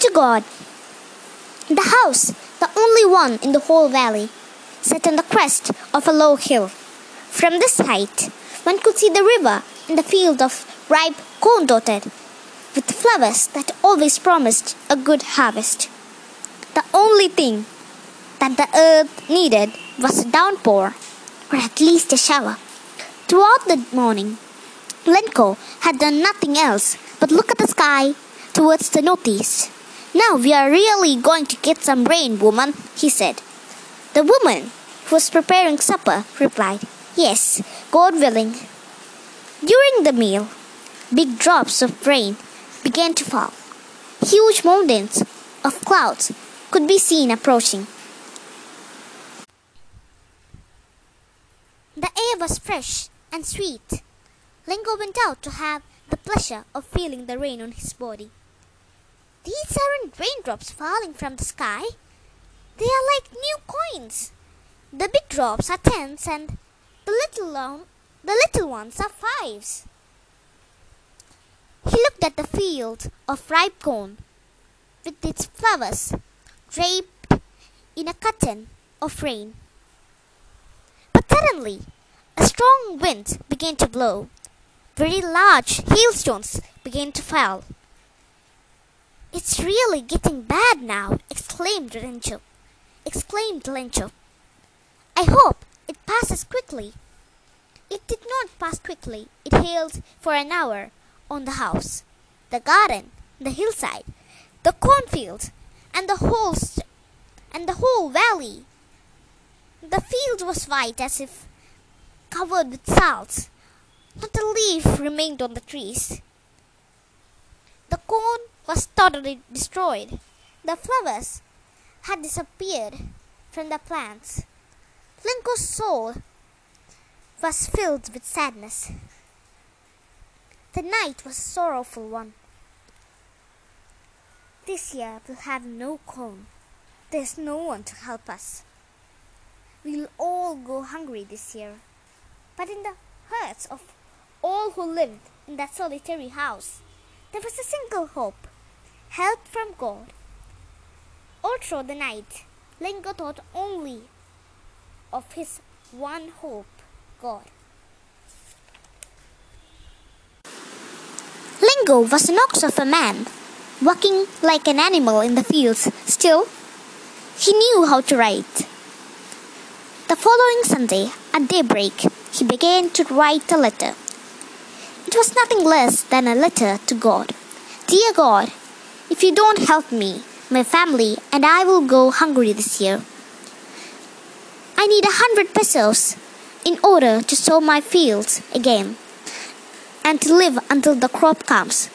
to God. The house, the only one in the whole valley, sat on the crest of a low hill. From this height, one could see the river and the field of ripe corn dotted with flowers that always promised a good harvest. The only thing that the earth needed was a downpour, or at least a shower. Throughout the morning, Lencho had done nothing else but look at the sky towards the northeast. Now we are really going to get some rain, woman, he said. The woman, who was preparing supper, replied, Yes, God willing. During the meal, big drops of rain began to fall. Huge mountains of clouds could be seen approaching. The air was fresh and sweet. Lencho went out to have the pleasure of feeling the rain on his body. These aren't raindrops falling from the sky. They are like new coins. The big drops are tens and the little, one, the little ones are fives. He looked at the field of ripe corn with its flowers draped in a curtain of rain. But suddenly, a strong wind began to blow. Very large hailstones began to fall. It's really getting bad now, exclaimed Lencho. Exclaimed Lencho. I hope it passes quickly. It did not pass quickly. It hailed for an hour on the house, the garden, the hillside, the cornfield, and the whole and the whole valley. The field was white as if covered with salt. Not a leaf remained on the trees. The corn was totally destroyed. The flowers had disappeared from the plants. Lencho's soul was filled with sadness. The night was a sorrowful one. This year we'll have no corn. There's no one to help us. We'll all go hungry this year. But in the hearts of all who lived in that solitary house, there was a single hope help from God. All through the night, Lencho thought only of his one hope God. Lencho was an ox of a man, walking like an animal in the fields. Still, he knew how to write. The following Sunday, at daybreak, he began to write a letter. It was nothing less than a letter to God. Dear God, if you don't help me, my family and I will go hungry this year. I need a hundred pesos in order to sow my fields again and to live until the crop comes.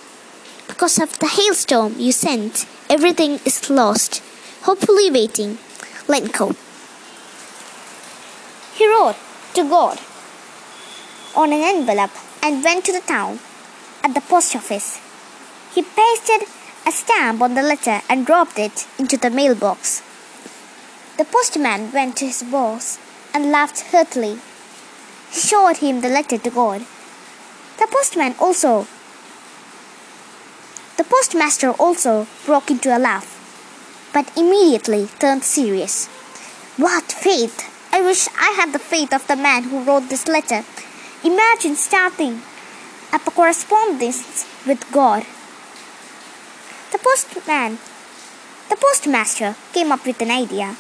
Because of the hailstorm you sent, everything is lost. Hopefully waiting, Lencho. He wrote to God on an envelope and went to the town at the post office. He pasted a stamp on the letter and dropped it into the mailbox. The postman went to his boss and laughed heartily. He showed him the letter to God. The postman also the postmaster also broke into a laugh, but immediately turned serious. What faith! I wish I had the faith of the man who wrote this letter. Imagine starting a correspondence with God. Postman, the postmaster came up with an idea.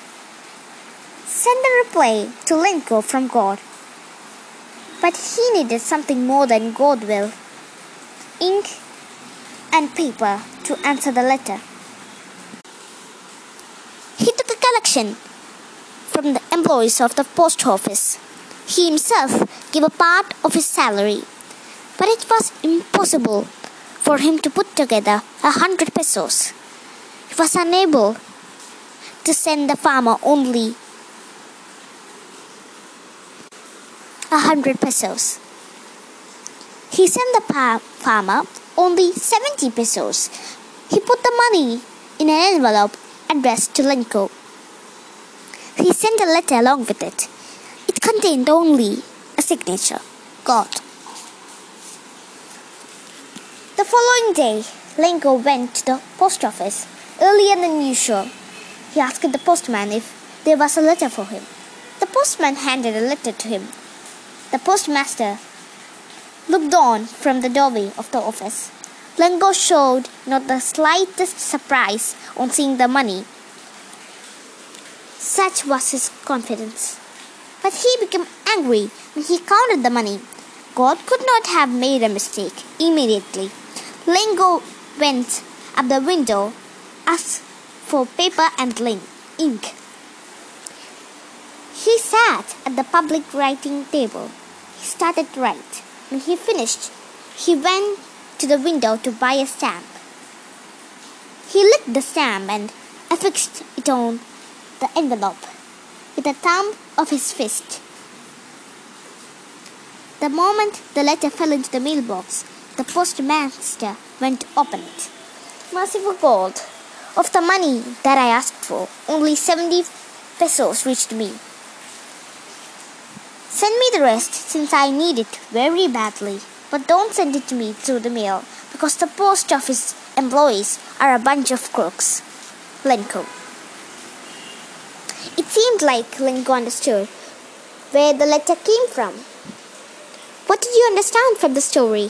Send a reply to Lencho from God. But he needed something more than God will ink and paper to answer the letter. He took a collection from the employees of the post office. He himself gave a part of his salary, but it was impossible for him to put together a hundred pesos. He was unable to send the farmer only a hundred pesos. He sent the pa- farmer only 70 pesos. He put the money in an envelope addressed to Lencho. He sent a letter along with it. It contained only a signature God. The following day, Lencho went to the post office Earlier than usual, he asked the postman if there was a letter for him. The postman handed a letter to him. The postmaster looked on from the doorway of the office. Lencho showed not the slightest surprise on seeing the money. Such was his confidence. But he became angry when he counted the money. God could not have made a mistake immediately. Lencho went up the window, asked for paper and ink. He sat at the public writing table. He started to write. When he finished, he went to the window to buy a stamp. He licked the stamp and affixed it on the envelope with the thumb of his fist. The moment the letter fell into the mailbox, the postmaster went to open it. Merciful God, of the money that I asked for, only 70 pesos reached me. Send me the rest since I need it very badly. But don't send it to me through the mail because the post office employees are a bunch of crooks. Lencho. It seemed like Lencho understood where the letter came from. What did you understand from the story?